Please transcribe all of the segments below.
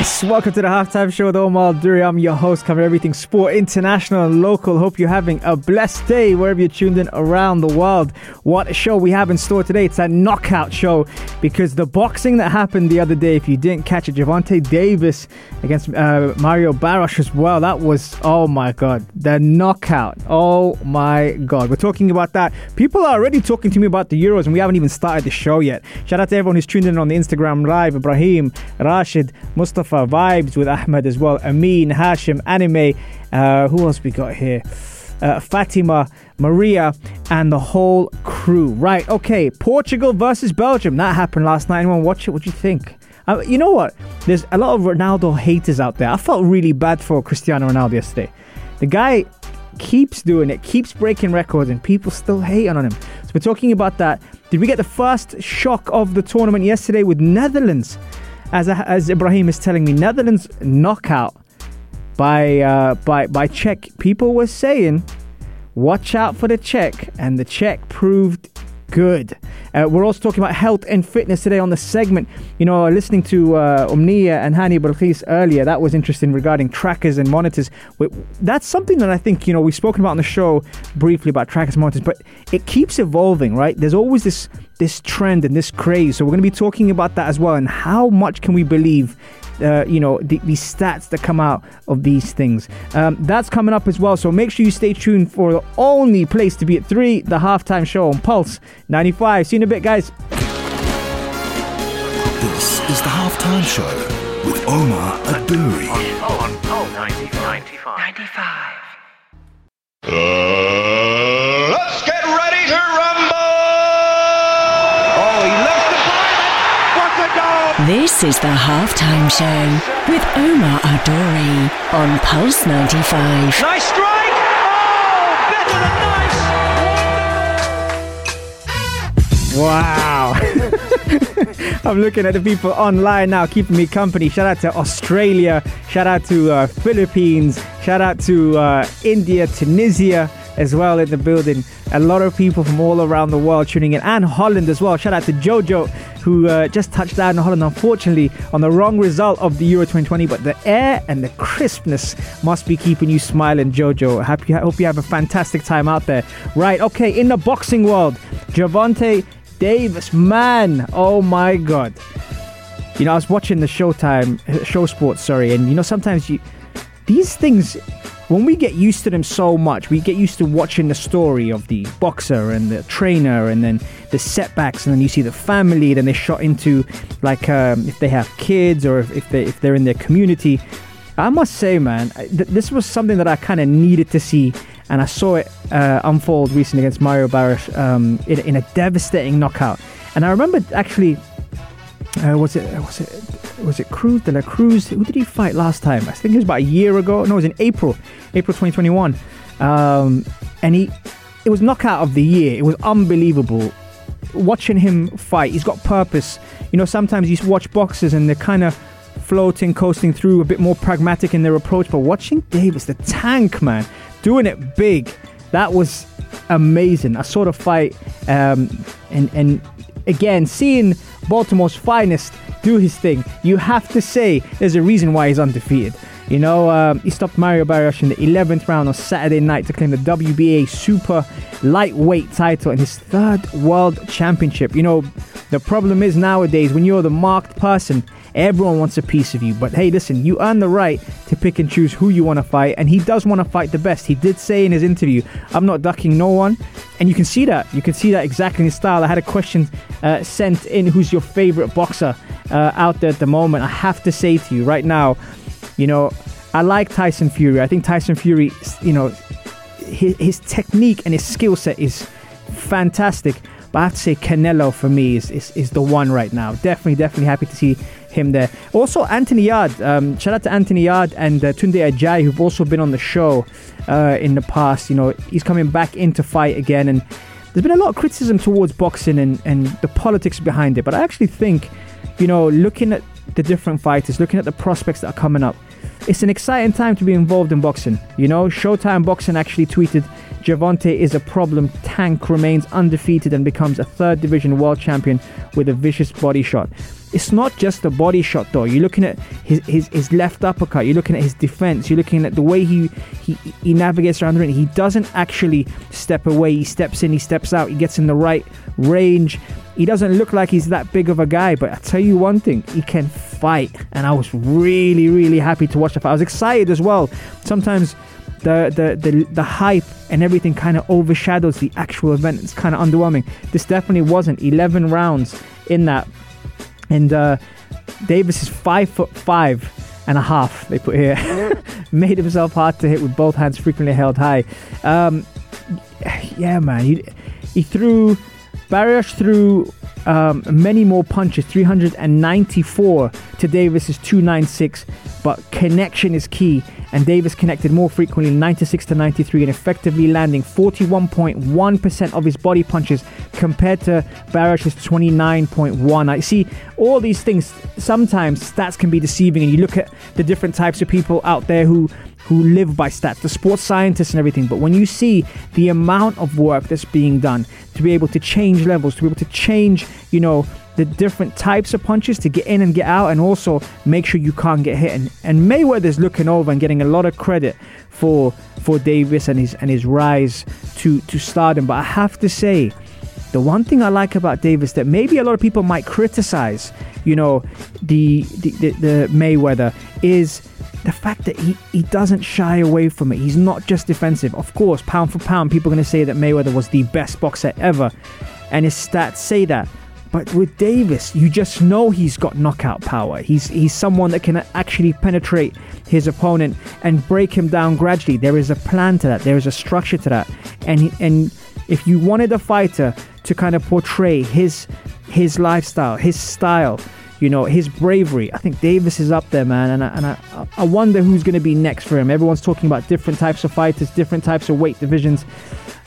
Yes, welcome to the halftime show with Omar Duri. I'm your host, covering everything sport, international and local. Hope you're having a blessed day wherever you're tuned in around the world. What a show we have in store today! It's a knockout show because the boxing that happened the other day, if you didn't catch it, Gervonta Davis against uh, Mario Barrios as well. That was oh my god, the knockout! Oh my god, we're talking about that. People are already talking to me about the Euros, and we haven't even started the show yet. Shout out to everyone who's tuned in on the Instagram live: Ibrahim, Rashid, Mustafa, Vibes with Ahmed as well, Amin, Hashim, Anime. Uh, who else we got here? Uh, Fatima, Maria, and the whole crew. Right, okay. Portugal versus Belgium. That happened last night. Anyone watch it? What do you think? Uh, you know what? There's a lot of Ronaldo haters out there. I felt really bad for Cristiano Ronaldo yesterday. The guy keeps doing it, keeps breaking records, and people still hating on him. So we're talking about that. Did we get the first shock of the tournament yesterday with Netherlands? As, as Ibrahim is telling me, Netherlands knockout by uh, by by Czech. People were saying, "Watch out for the Czech," and the Czech proved good. Uh, we're also talking about health and fitness today on the segment. You know, listening to uh, Omnia and Hani Balkhis earlier, that was interesting regarding trackers and monitors. That's something that I think, you know, we've spoken about on the show briefly about trackers and monitors, but it keeps evolving, right? There's always this this trend and this craze. So we're going to be talking about that as well and how much can we believe uh, you know, the, these stats that come out of these things. Um, that's coming up as well. So make sure you stay tuned for the only place to be at 3, the halftime show on Pulse 95. See you in a bit, guys. This is the Halftime Show with Omar Aduri. On Pulse 95. 95. Uh, let's get ready to rumble! Oh, he loves to fire that. What a goal! This is the halftime show with Omar Adori on Pulse 95. Nice strike! Oh, better than nice! Wow. I'm looking at the people online now, keeping me company. Shout out to Australia. Shout out to uh, Philippines. Shout out to uh, India, Tunisia as well in the building. A lot of people from all around the world tuning in, and Holland as well. Shout out to Jojo, who uh, just touched down in Holland, unfortunately, on the wrong result of the Euro 2020. But the air and the crispness must be keeping you smiling, Jojo. Happy, I hope you have a fantastic time out there. Right, okay, in the boxing world, Gervonta Davis, man, oh my god. You know, I was watching the Showtime, Show Sports, sorry, and you know, sometimes you, these things, when we get used to them so much, we get used to watching the story of the boxer and the trainer, and then the setbacks, and then you see the family, then they shot into like um, if they have kids or if, if they if they're in their community. I must say, man, th- this was something that I kind of needed to see, and I saw it uh, unfold recently against Mario Barrios um, in, in a devastating knockout. And I remember actually, uh, was it was it was it Cruz de la Cruz? Who did he fight last time? I think it was about a year ago. No, it was in April, April 2021. Um, and he, it was knockout of the year. It was unbelievable watching him fight. He's got purpose. You know, sometimes you watch boxers and they're kind of floating, coasting through, a bit more pragmatic in their approach. But watching Davis, the tank man, doing it big, that was amazing. I saw the fight, um, and and again seeing Baltimore's finest do his thing. You have to say there's a reason why he's undefeated. You know, um, he stopped Mario Barrios in the 11th round on Saturday night to claim the WBA Super Lightweight title and his third World Championship. You know, the problem is nowadays when you're the marked person, everyone wants a piece of you. But hey, listen, you earn the right to pick and choose who you want to fight, and he does want to fight the best. He did say in his interview, "I'm not ducking no one," and you can see that. You can see that exactly in his style. I had a question uh, sent in: "Who's your favorite boxer uh, out there at the moment?" I have to say to you right now, you know, I like Tyson Fury. I think Tyson Fury, you know, his, his technique and his skill set is fantastic. But I have to say, Canelo for me is, is, is the one right now. Definitely, definitely happy to see him there. Also, Anthony Yarde. Um, shout out to Anthony Yarde and uh, Tunde Ajayi, who've also been on the show uh, in the past. You know, he's coming back into fight again, and there's been a lot of criticism towards boxing and, and the politics behind it. But I actually think, you know, looking at the different fighters, looking at the prospects that are coming up, it's an exciting time to be involved in boxing. You know, Showtime Boxing actually tweeted Gervonta is a problem. Tank remains undefeated and becomes a third division world champion with a vicious body shot. It's not just the body shot though. You're looking at his, his, his left uppercut. You're looking at his defense. You're looking at the way he, he he navigates around the ring. He doesn't actually step away. He steps in. He steps out. He gets in the right range. He doesn't look like he's that big of a guy. But I tell you one thing, he can fight. And I was really really happy to watch the fight. I was excited as well. Sometimes the the the, the hype and everything kind of overshadows the actual event. It's kind of underwhelming. This definitely wasn't. 11 rounds in that and uh, Davis is five foot five and a half. They put here, made himself hard to hit with both hands frequently held high. Um, yeah, man, he, he threw. Barrios threw um, many more punches, 394 to Davis's 296, but connection is key and Davis connected more frequently 96 to 93 and effectively landing 41.1% of his body punches compared to Barrios's 29.1. I see all these things sometimes stats can be deceiving and you look at the different types of people out there who who live by stats, the sports scientists and everything. But when you see the amount of work that's being done to be able to change levels, to be able to change, you know, the different types of punches to get in and get out, and also make sure you can't get hit. And, and Mayweather's looking over and getting a lot of credit for for Davis and his and his rise to to stardom. But I have to say, the one thing I like about Davis that maybe a lot of people might criticize, you know, the the, the, the Mayweather is the fact that he, he doesn't shy away from it. He's not just defensive. Of course, pound for pound, people are going to say that Mayweather was the best boxer ever, and his stats say that. But with Davis, you just know he's got knockout power. He's he's someone that can actually penetrate his opponent and break him down gradually. There is a plan to that. There is a structure to that. And and if you wanted a fighter to kind of portray his his lifestyle, his style, you know, his bravery, I think Davis is up there, man. And I, and I, I wonder who's going to be next for him. Everyone's talking about different types of fighters, different types of weight divisions.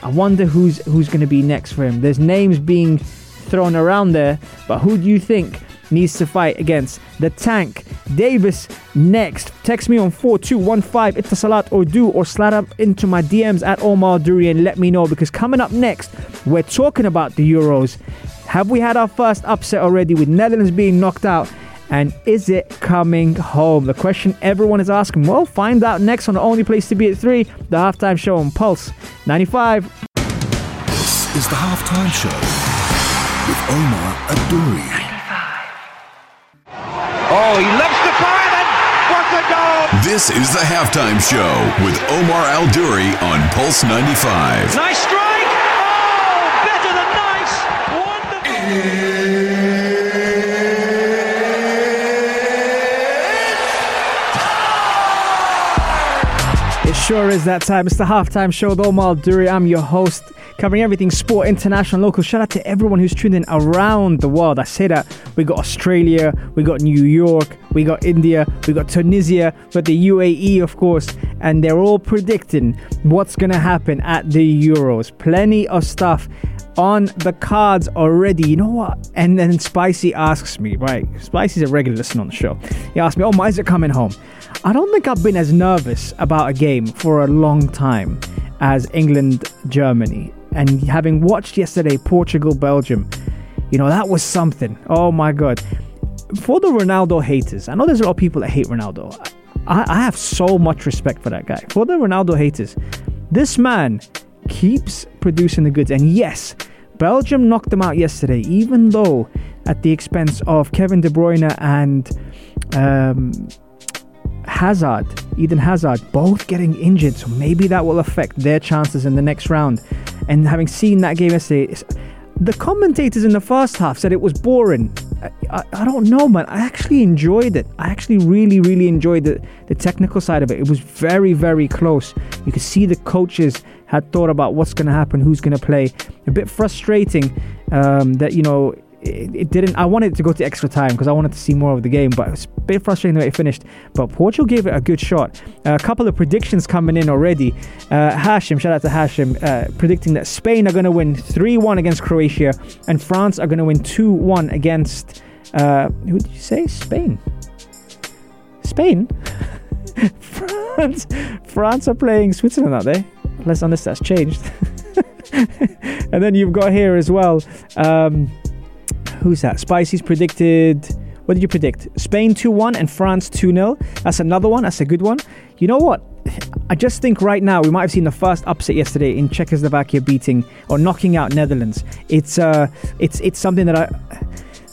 I wonder who's who's going to be next for him. There's names being thrown around there, but who do you think needs to fight against the tank? Davis next. Text me on 4215 Etisalat or du or slide up into my DMs at Omar Duri and let me know because coming up next, we're talking about the Euros. Have we had our first upset already with Netherlands being knocked out? And is it coming home? The question everyone is asking. Well, find out next on the only place to be at 3, the halftime show on Pulse 95. This is the halftime show with Omar Adouri. Oh, he loves to fire then. What a goal! This is the halftime show with Omar Al Duri on Pulse 95. Nice strike. Oh, better than nice. Wonderful. It sure is that time. It's the halftime show with Omar Duri. I'm your host, covering everything sport, international, local. Shout out to everyone who's tuned in around the world. I say that we got Australia, we got New York, we got India, we got Tunisia, got the UAE, of course, and they're all predicting what's gonna happen at the Euros. Plenty of stuff on the cards already. You know what? And then Spicy asks me, right? Spicy's a regular listener on the show. He asked me, Oh, why is it coming home? I don't think I've been as nervous about a game for a long time as England Germany. And having watched yesterday Portugal Belgium, you know, that was something. Oh my God. For the Ronaldo haters, I know there's a lot of people that hate Ronaldo. I, I have so much respect for that guy. For the Ronaldo haters, this man keeps producing the goods. And yes, Belgium knocked them out yesterday, even though at the expense of Kevin De Bruyne and um, Hazard, Eden Hazard, both getting injured. So maybe that will affect their chances in the next round. And having seen that game yesterday, the commentators in the first half said it was boring. I, I, I don't know, man. I actually enjoyed it. I actually really, really enjoyed the, the technical side of it. It was very, very close. You could see the coaches had thought about what's going to happen, who's going to play. A bit frustrating um, that, you know, it, it didn't. I wanted it to go to extra time because I wanted to see more of the game, but it's a bit frustrating the way it finished. But Portugal gave it a good shot. Uh, a couple of predictions coming in already. Uh, Hashim, shout out to Hashim, uh, predicting that Spain are going to win 3 1 against Croatia and France are going to win 2 1 against. Uh, who did you say? Spain. Spain? France. France are playing Switzerland, aren't they? Unless, unless that's changed. and then you've got here as well. Um, who's that? Spicy's predicted. What did you predict? Spain 2 1 and France 2 0. That's another one. That's a good one. You know what? I just think right now we might have seen the first upset yesterday in Czechoslovakia beating or knocking out Netherlands. It's uh, it's it's something that I,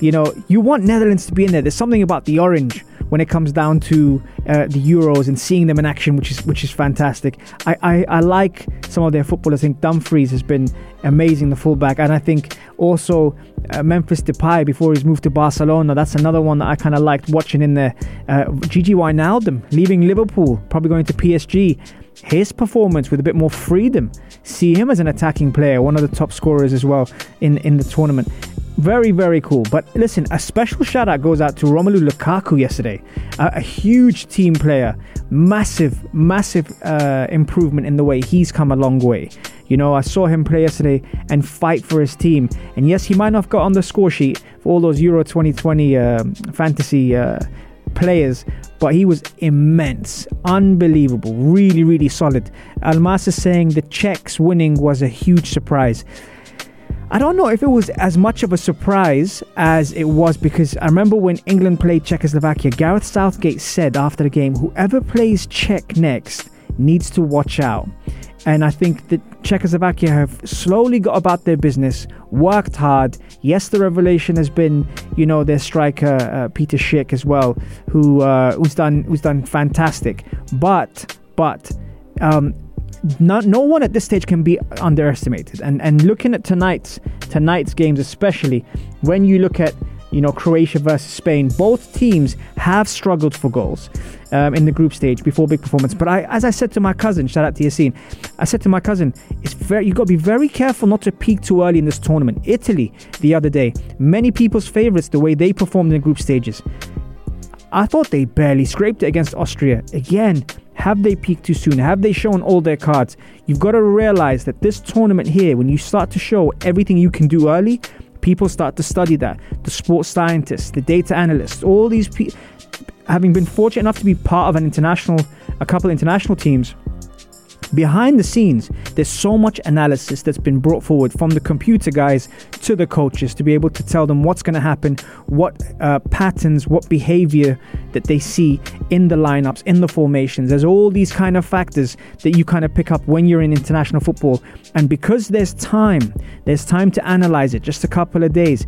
you know, you want Netherlands to be in there. There's something about the orange when it comes down to uh, the Euros and seeing them in action, which is which is fantastic. I, I, I like some of their footballers. I think Dumfries has been amazing, the fullback, and I think also uh, Memphis Depay before he's moved to Barcelona. That's another one that I kind of liked watching in there. Uh, Gini Wijnaldum leaving Liverpool, probably going to PSG. His performance with a bit more freedom. See him as an attacking player, one of the top scorers as well in, in the tournament. Very, very cool. But listen, a special shout out goes out to Romelu Lukaku yesterday. Uh, a huge team player. Massive, massive uh, improvement in the way he's come a long way. You know, I saw him play yesterday and fight for his team. And yes, he might not have got on the score sheet for all those Euro 2020 uh, fantasy uh, players, but he was immense, unbelievable, really, really solid. Almas is saying the Czechs winning was a huge surprise. I don't know if it was as much of a surprise as it was because I remember when England played Czechoslovakia, Gareth Southgate said after the game, whoever plays Czech next needs to watch out. And I think that Czechoslovakia have slowly got about their business, worked hard. Yes, the revelation has been, you know, their striker uh, Peter Schick as well, who uh, who's done who's done fantastic. But but um, not, no one at this stage can be underestimated. And and looking at tonight's tonight's games, especially when you look at you know Croatia versus Spain, both teams have struggled for goals um, in the group stage before big performance. But I, as I said to my cousin, shout out to Yassine, I said to my cousin, it's very you got to be very careful not to peak too early in this tournament. Italy the other day, many people's favourites the way they performed in the group stages. I thought they barely scraped it against Austria. Again, have they peaked too soon? Have they shown all their cards? You've got to realize that this tournament here, when you start to show everything you can do early, people start to study that. The sports scientists, the data analysts, all these people, having been fortunate enough to be part of an international, a couple international teams, behind the scenes, there's so much analysis that's been brought forward from the computer guys to the coaches to be able to tell them what's going to happen, what uh, patterns, what behavior that they see in the lineups, in the formations. There's all these kind of factors that you kind of pick up when you're in international football. And because there's time, there's time to analyze it, just a couple of days.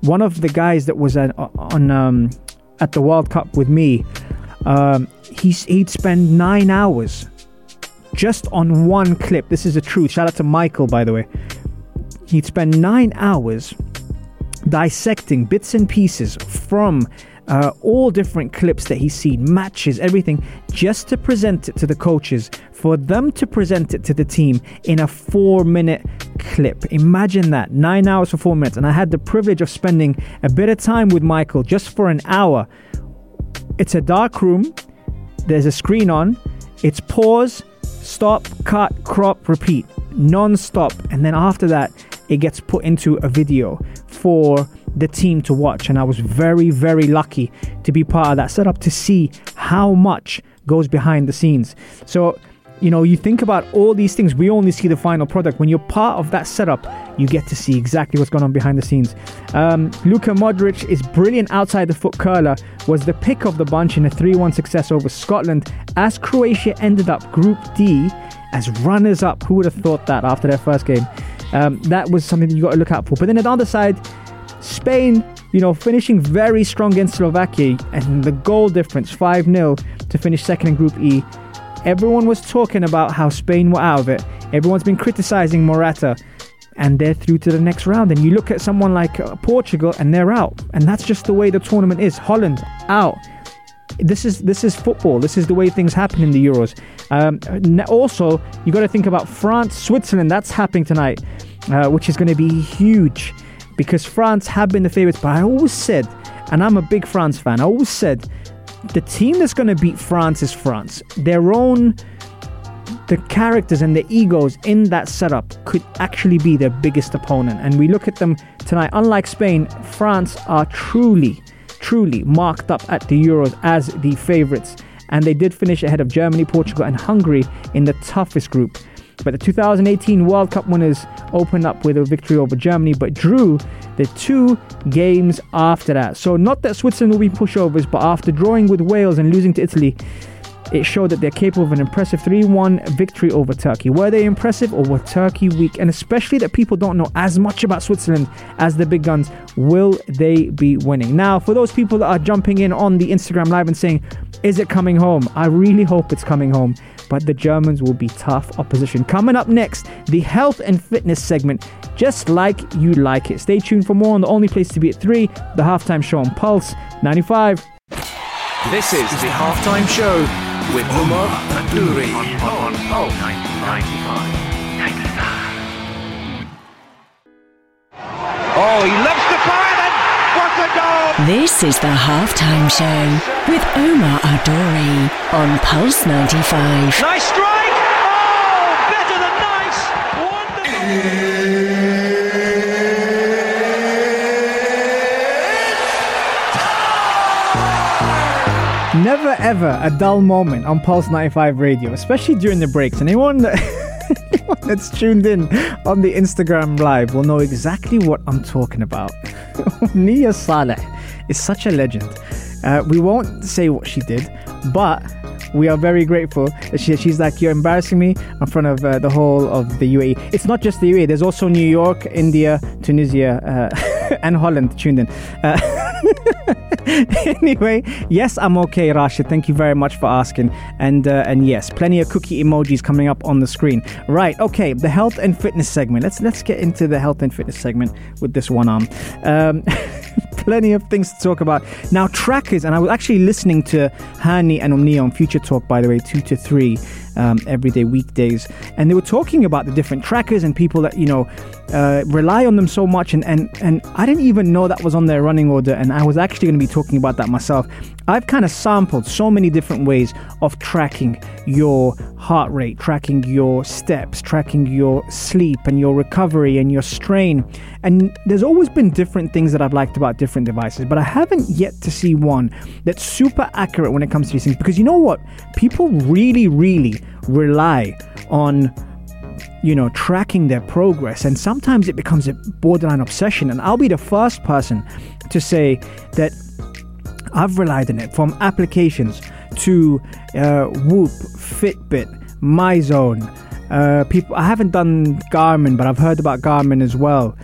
One of the guys that was at, on um, at the World Cup with me, um, he's, he'd spend nine hours just on one clip. This is the truth. Shout out to Michael, by the way. He'd spend nine hours dissecting bits and pieces from uh, all different clips that he's seen, matches, everything, just to present it to the coaches, for them to present it to the team in a four minute clip. Imagine that nine hours for four minutes. And I had the privilege of spending a bit of time with Michael just for an hour. It's a dark room, there's a screen on, it's pause, stop, cut, crop, repeat, non stop. And then after that, it gets put into a video for the team to watch. And I was very, very lucky to be part of that setup to see how much goes behind the scenes. So, you know, you think about all these things, we only see the final product. When you're part of that setup, you get to see exactly what's going on behind the scenes. Um, Luka Modric is brilliant outside the foot curler, was the pick of the bunch in a 3 1 success over Scotland as Croatia ended up Group D as runners up. Who would have thought that after their first game? Um, that was something that you got to look out for. But then on the other side, Spain, you know, finishing very strong against Slovakia and the goal difference 5 0 to finish second in Group E Everyone was talking about how Spain were out of it. Everyone's been criticizing Morata, and they're through to the next round. And you look at someone like uh, Portugal, and they're out. And that's just the way the tournament is. Holland out. This is this is football. This is the way things happen in the Euros. Um, also, you got to think about France, Switzerland. That's happening tonight, uh, which is going to be huge because France have been the favourites. But I always said, and I'm a big France fan, I always said the team that's going to beat France is France. Their own the characters and the egos in that setup could actually be their biggest opponent. And we look at them tonight. Unlike Spain, France are truly, truly marked up at the Euros as the favourites. And they did finish ahead of Germany, Portugal, and Hungary in the toughest group. But the 2018 World Cup winners opened up with a victory over Germany, but drew the two games after that. So, not that Switzerland will be pushovers, but after drawing with Wales and losing to Italy, it showed that they're capable of an impressive 3 1 victory over Turkey. Were they impressive or were Turkey weak? And especially that people don't know as much about Switzerland as the big guns, will they be winning? Now, for those people that are jumping in on the Instagram Live and saying, is it coming home? I really hope it's coming home. But the Germans will be tough opposition. Coming up next, the health and fitness segment, just like you like it. Stay tuned for more on the only place to be at 3, the halftime show on Pulse 95. This is the halftime show with Umar Adouri on, Pulse 95. Oh, he loves to fire then. What a goal! This is the halftime show with Omar Adori on Pulse 95. Nice strike! Oh, better than nice! Wonderful! Never ever a dull moment on Pulse 95 radio, especially during the breaks. And anyone, that, anyone that's tuned in on the Instagram live will know exactly what I'm talking about. Nia Saleh is such a legend. Uh, we won't say what she did, but we are very grateful that she, she's like, You're embarrassing me in front of uh, the whole of the UAE. It's not just the UAE, there's also New York, India, Tunisia, uh, and Holland tuned in. Uh, anyway, yes, I'm okay, Rashid. Thank you very much for asking. And uh, and yes, plenty of cookie emojis coming up on the screen. Right, okay, the health and fitness segment. Let's let's get into the health and fitness segment with this one arm. Um, plenty of things to talk about. Now, trackers, and I was actually listening to Hani and Omnia on Future Talk, by the way, two to three um, everyday weekdays, and they were talking about the different trackers and people that you know uh, rely on them so much, and and and I didn't even know that was on their running order, and I was actually going to be talking about that myself. I've kind of sampled so many different ways of tracking your heart rate, tracking your steps, tracking your sleep and your recovery and your strain. And there's always been different things that I've liked about different devices, but I haven't yet to see one that's super accurate when it comes to these things because you know what? People really, really rely on you know, tracking their progress. And sometimes it becomes a borderline obsession. And I'll be the first person to say that I've relied on it from applications to uh, Whoop, Fitbit, MyZone. Uh, people, I haven't done Garmin, but I've heard about Garmin as well.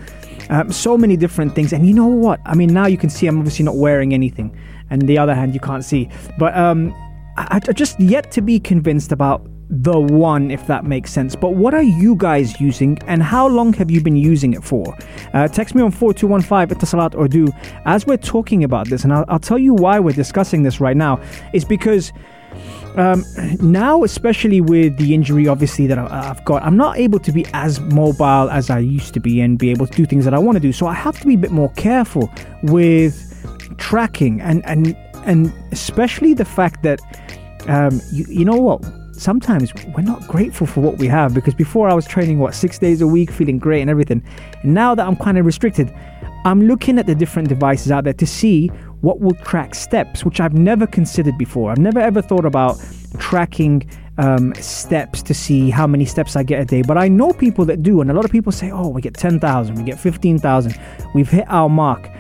Um, so many different things, and you know what? I mean, now you can see I'm obviously not wearing anything, and the other hand you can't see. But um, I, I just yet to be convinced about the one, if that makes sense. But what are you guys using and how long have you been using it for? Uh, text me on 4215 Etisalat or du. As we're talking about this, and I'll, I'll tell you why we're discussing this right now, is because. Um, now, especially with the injury, obviously that I've got, I'm not able to be as mobile as I used to be and be able to do things that I want to do. So I have to be a bit more careful with tracking and and and especially the fact that um, you, you know what sometimes we're not grateful for what we have because before I was training what six days a week feeling great and everything now that I'm kind of restricted I'm looking at the different devices out there to see what will track steps which I've never considered before I've never ever thought about tracking um, steps to see how many steps I get a day but I know people that do and a lot of people say oh we get 10,000 we get 15,000 we've hit our mark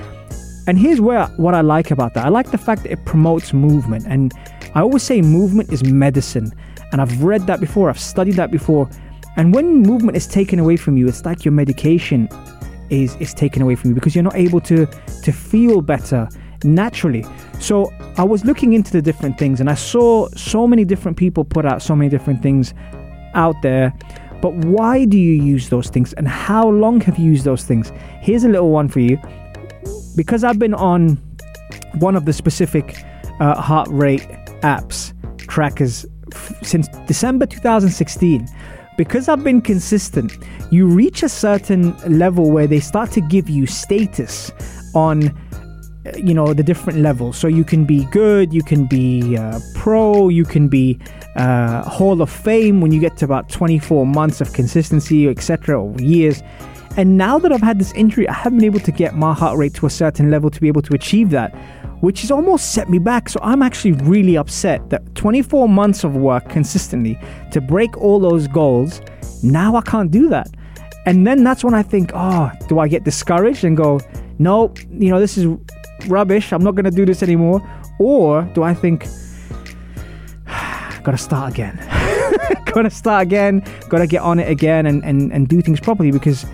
and here's where what I like about that. I like the fact that it promotes movement. And I always say movement is medicine. And I've read that before, I've studied that before. And when movement is taken away from you, it's like your medication is is taken away from you because you're not able to to feel better naturally. So I was looking into the different things and I saw so many different people put out so many different things out there. But why do you use those things and how long have you used those things? Here's a little one for you because I've been on one of the specific uh, heart rate apps trackers since December 2016, because I've been consistent, you reach a certain level where they start to give you status on you know the different levels. So you can be good you can be uh, pro you can be uh, hall of fame when you get to about 24 months of consistency etc or years and now that i've had this injury i haven't been able to get my heart rate to a certain level to be able to achieve that which has almost set me back so i'm actually really upset that 24 months of work consistently to break all those goals now i can't do that and then that's when i think oh do i get discouraged and go no you know this is rubbish, I'm not going to do this anymore? Or do I think, gotta start again? gotta start again, gotta get on it again and, and, and do things properly because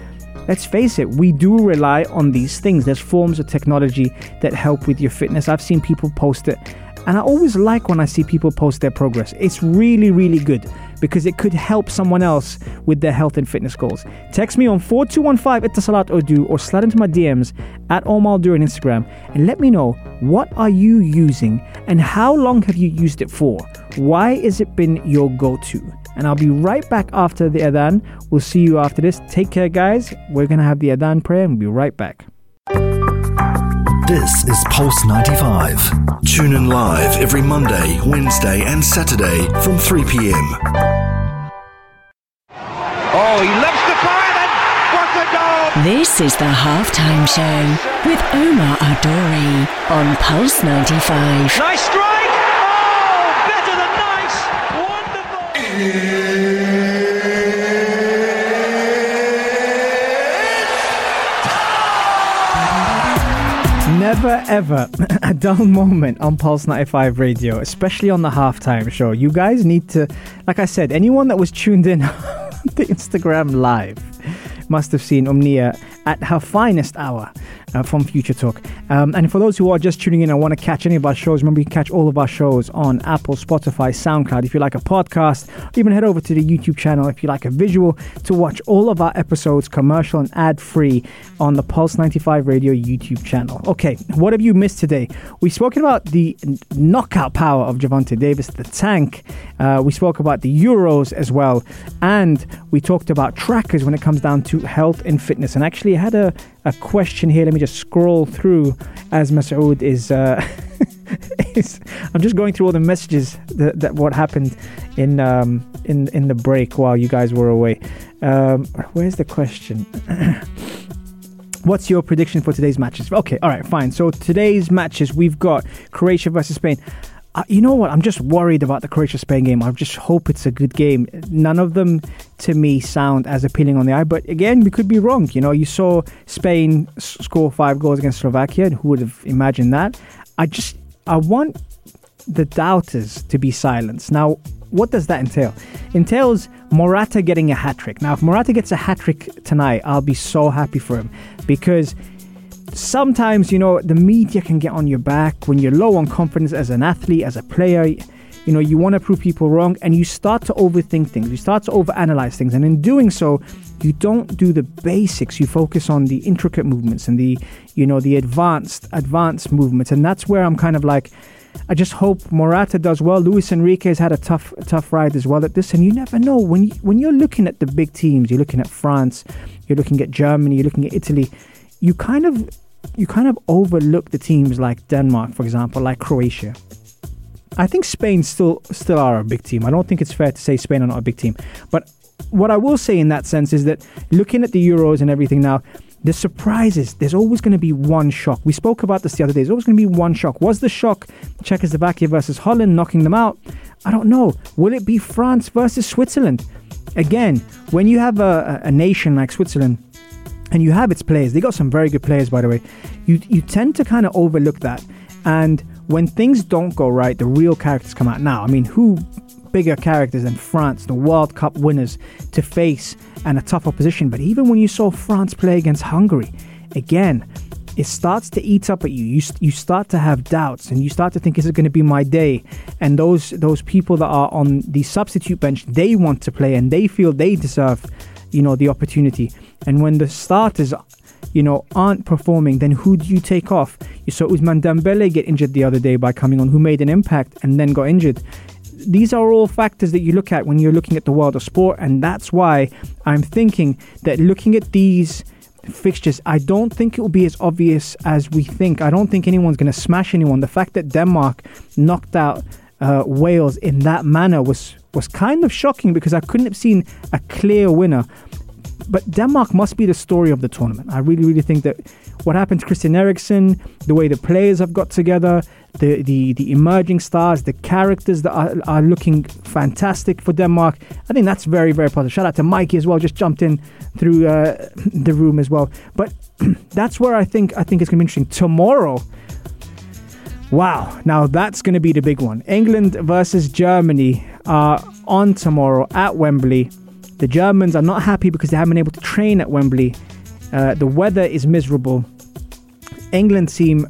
let's face it, we do rely on these things. There's forms of technology that help with your fitness. I've seen people post it, and I always like when I see people post their progress. It's really, really good because it could help someone else with their health and fitness goals. Text me on 4215 Etisalat Odu or slide into my DMs at Omar on Instagram and let me know what are you using and how long have you used it for? Why has it been your go-to? And I'll be right back after the Adhan. We'll see you after this. Take care, guys. We're going to have the Adhan prayer and we'll be right back. This is Pulse 95. Tune in live every Monday, Wednesday, and Saturday from 3 p.m. Oh, he loves the fire then. What a goal! This is the halftime show with Omar Adori on Pulse 95. Nice strike. Oh, better than nice. Wonderful. Never ever a dull moment on Pulse 95 radio, especially on the halftime show. You guys need to, like I said, anyone that was tuned in to Instagram Live must have seen Omnia at her finest hour uh, from Future Talk. Um, and for those who are just tuning in and want to catch any of our shows, remember you catch all of our shows on Apple, Spotify, SoundCloud. If you like a podcast, even head over to the YouTube channel if you like a visual to watch all of our episodes commercial and ad free on the Pulse 95 Radio YouTube channel. Okay, what have you missed today? We've spoken about the knockout power of Gervonta Davis, the tank. Uh, we spoke about the Euros as well. And we talked about trackers when it comes down to health and fitness. And actually, I had a, a question here. Let me just scroll through as Masoud is. Uh, is I'm just going through all the messages that, that what happened in um, in in the break while you guys were away. Um, where's the question? What's your prediction for today's matches? Okay, all right, fine. So today's matches we've got Croatia versus Spain. Uh, you know what? I'm just worried about the Croatia Spain game. I just hope it's a good game. None of them, to me, sound as appealing on the eye. But again, we could be wrong. You know, you saw Spain score five goals against Slovakia, who would have imagined that? I just, I want the doubters to be silenced. Now, what does that entail? Entails Morata getting a hat trick. Now, if Morata gets a hat trick tonight, I'll be so happy for him because sometimes you know the media can get on your back when you're low on confidence as an athlete as a player you know you want to prove people wrong and you start to overthink things you start to overanalyze things and in doing so you don't do the basics you focus on the intricate movements and the you know the advanced advanced movements and that's where i'm kind of like I just hope Morata does well. Luis Enrique has had a tough, tough ride as well at this, and you never know when you, when you're looking at the big teams. You're looking at France, you're looking at Germany, you're looking at Italy. You kind of you kind of overlook the teams like Denmark, for example, like Croatia. I think Spain still still are a big team. I don't think it's fair to say Spain are not a big team. But what I will say in that sense is that looking at the Euros and everything now, the surprises, there's always going to be one shock. We spoke about this the other day. There's always going to be one shock. Was the shock Czechoslovakia versus Holland knocking them out? I don't know. Will it be France versus Switzerland? Again, when you have a, a nation like Switzerland and you have its players, they got some very good players, by the way, you, you tend to kind of overlook that. And when things don't go right, the real characters come out. Now, I mean, who bigger characters than France, the World Cup winners, to face and a tough opposition? But even when you saw France play against Hungary, again, it starts to eat up at you. You you start to have doubts, and you start to think, "Is it going to be my day?" And those those people that are on the substitute bench, they want to play, and they feel they deserve, you know, the opportunity. And when the starters, you know, aren't performing, then who do you take off? You saw Ousmane Dembele get injured the other day by coming on, who made an impact and then got injured these are all factors that you look at when you're looking at the world of sport, and that's why I'm thinking that looking at these fixtures, I don't think it will be as obvious as we think. I don't think anyone's going to smash anyone. The fact that Denmark knocked out uh, Wales in that manner was was kind of shocking because I couldn't have seen a clear winner. But Denmark must be the story of the tournament. I really, really think that what happened to Christian Eriksen, the way the players have got together, the, the, the emerging stars, the characters that are, are looking fantastic for Denmark. I think that's very, very positive. Shout out to Mikey as well, just jumped in through uh, the room as well. But that's where I think I think it's going to be interesting. Tomorrow, wow, now that's going to be the big one. England versus Germany are on tomorrow at Wembley. The Germans are not happy because they haven't been able to train at Wembley. Uh, the weather is miserable. England seem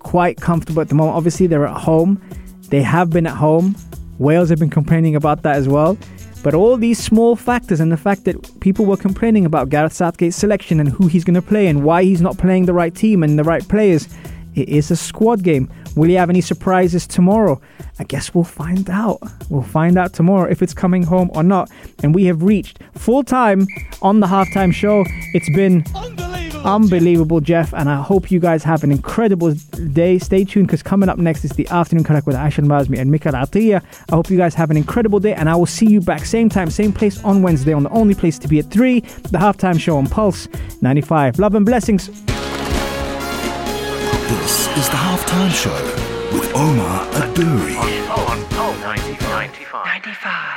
quite comfortable at the moment. Obviously, they're at home. They have been at home. Wales have been complaining about that as well. But all these small factors and the fact that people were complaining about Gareth Southgate's selection and who he's going to play and why he's not playing the right team and the right players, it is a squad game. Will he have any surprises tomorrow? I guess we'll find out. We'll find out tomorrow if it's coming home or not. And we have reached full time on the halftime show. It's been unbelievable, unbelievable Jeff. And I hope you guys have an incredible day. Stay tuned because coming up next is the afternoon connect with Ashan Mazmi and Mikael Atiya. I hope you guys have an incredible day. And I will see you back same time, same place on Wednesday on the only place to be at 3, the halftime show on Pulse 95. Love and blessings. This is the halftime show with Omar Adouri. On, oh, on, oh, on, 95. 95.